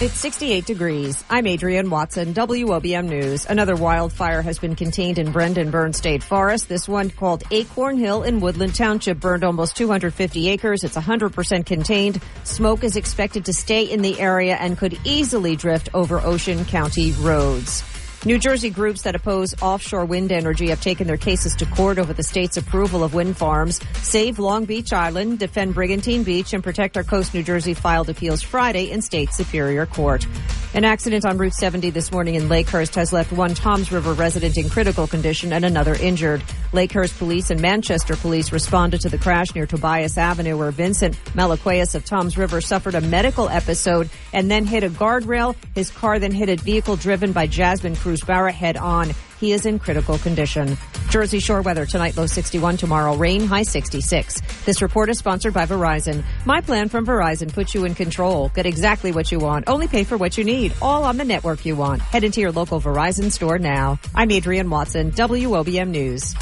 It's 68 degrees. I'm Adrienne Watson, WOBM News. Another wildfire has been contained in Brendan Byrne State Forest. This one called Acorn Hill in Woodland Township burned almost 250 acres. It's 100% contained. Smoke is expected to stay in the area and could easily drift over Ocean County roads. New Jersey groups that oppose offshore wind energy have taken their cases to court over the state's approval of wind farms. Save Long Beach Island, defend Brigantine Beach, and protect our coast. New Jersey filed appeals Friday in state superior court. An accident on Route 70 this morning in Lakehurst has left one Toms River resident in critical condition and another injured. Lakehurst police and Manchester police responded to the crash near Tobias Avenue where Vincent Malaqueas of Toms River suffered a medical episode and then hit a guardrail. His car then hit a vehicle driven by Jasmine Cruz Barra head on. He is in critical condition. Jersey Shore weather tonight low 61, tomorrow rain high 66. This report is sponsored by Verizon. My plan from Verizon puts you in control. Get exactly what you want. Only pay for what you need. All on the network you want. Head into your local Verizon store now. I'm Adrienne Watson, WOBM News.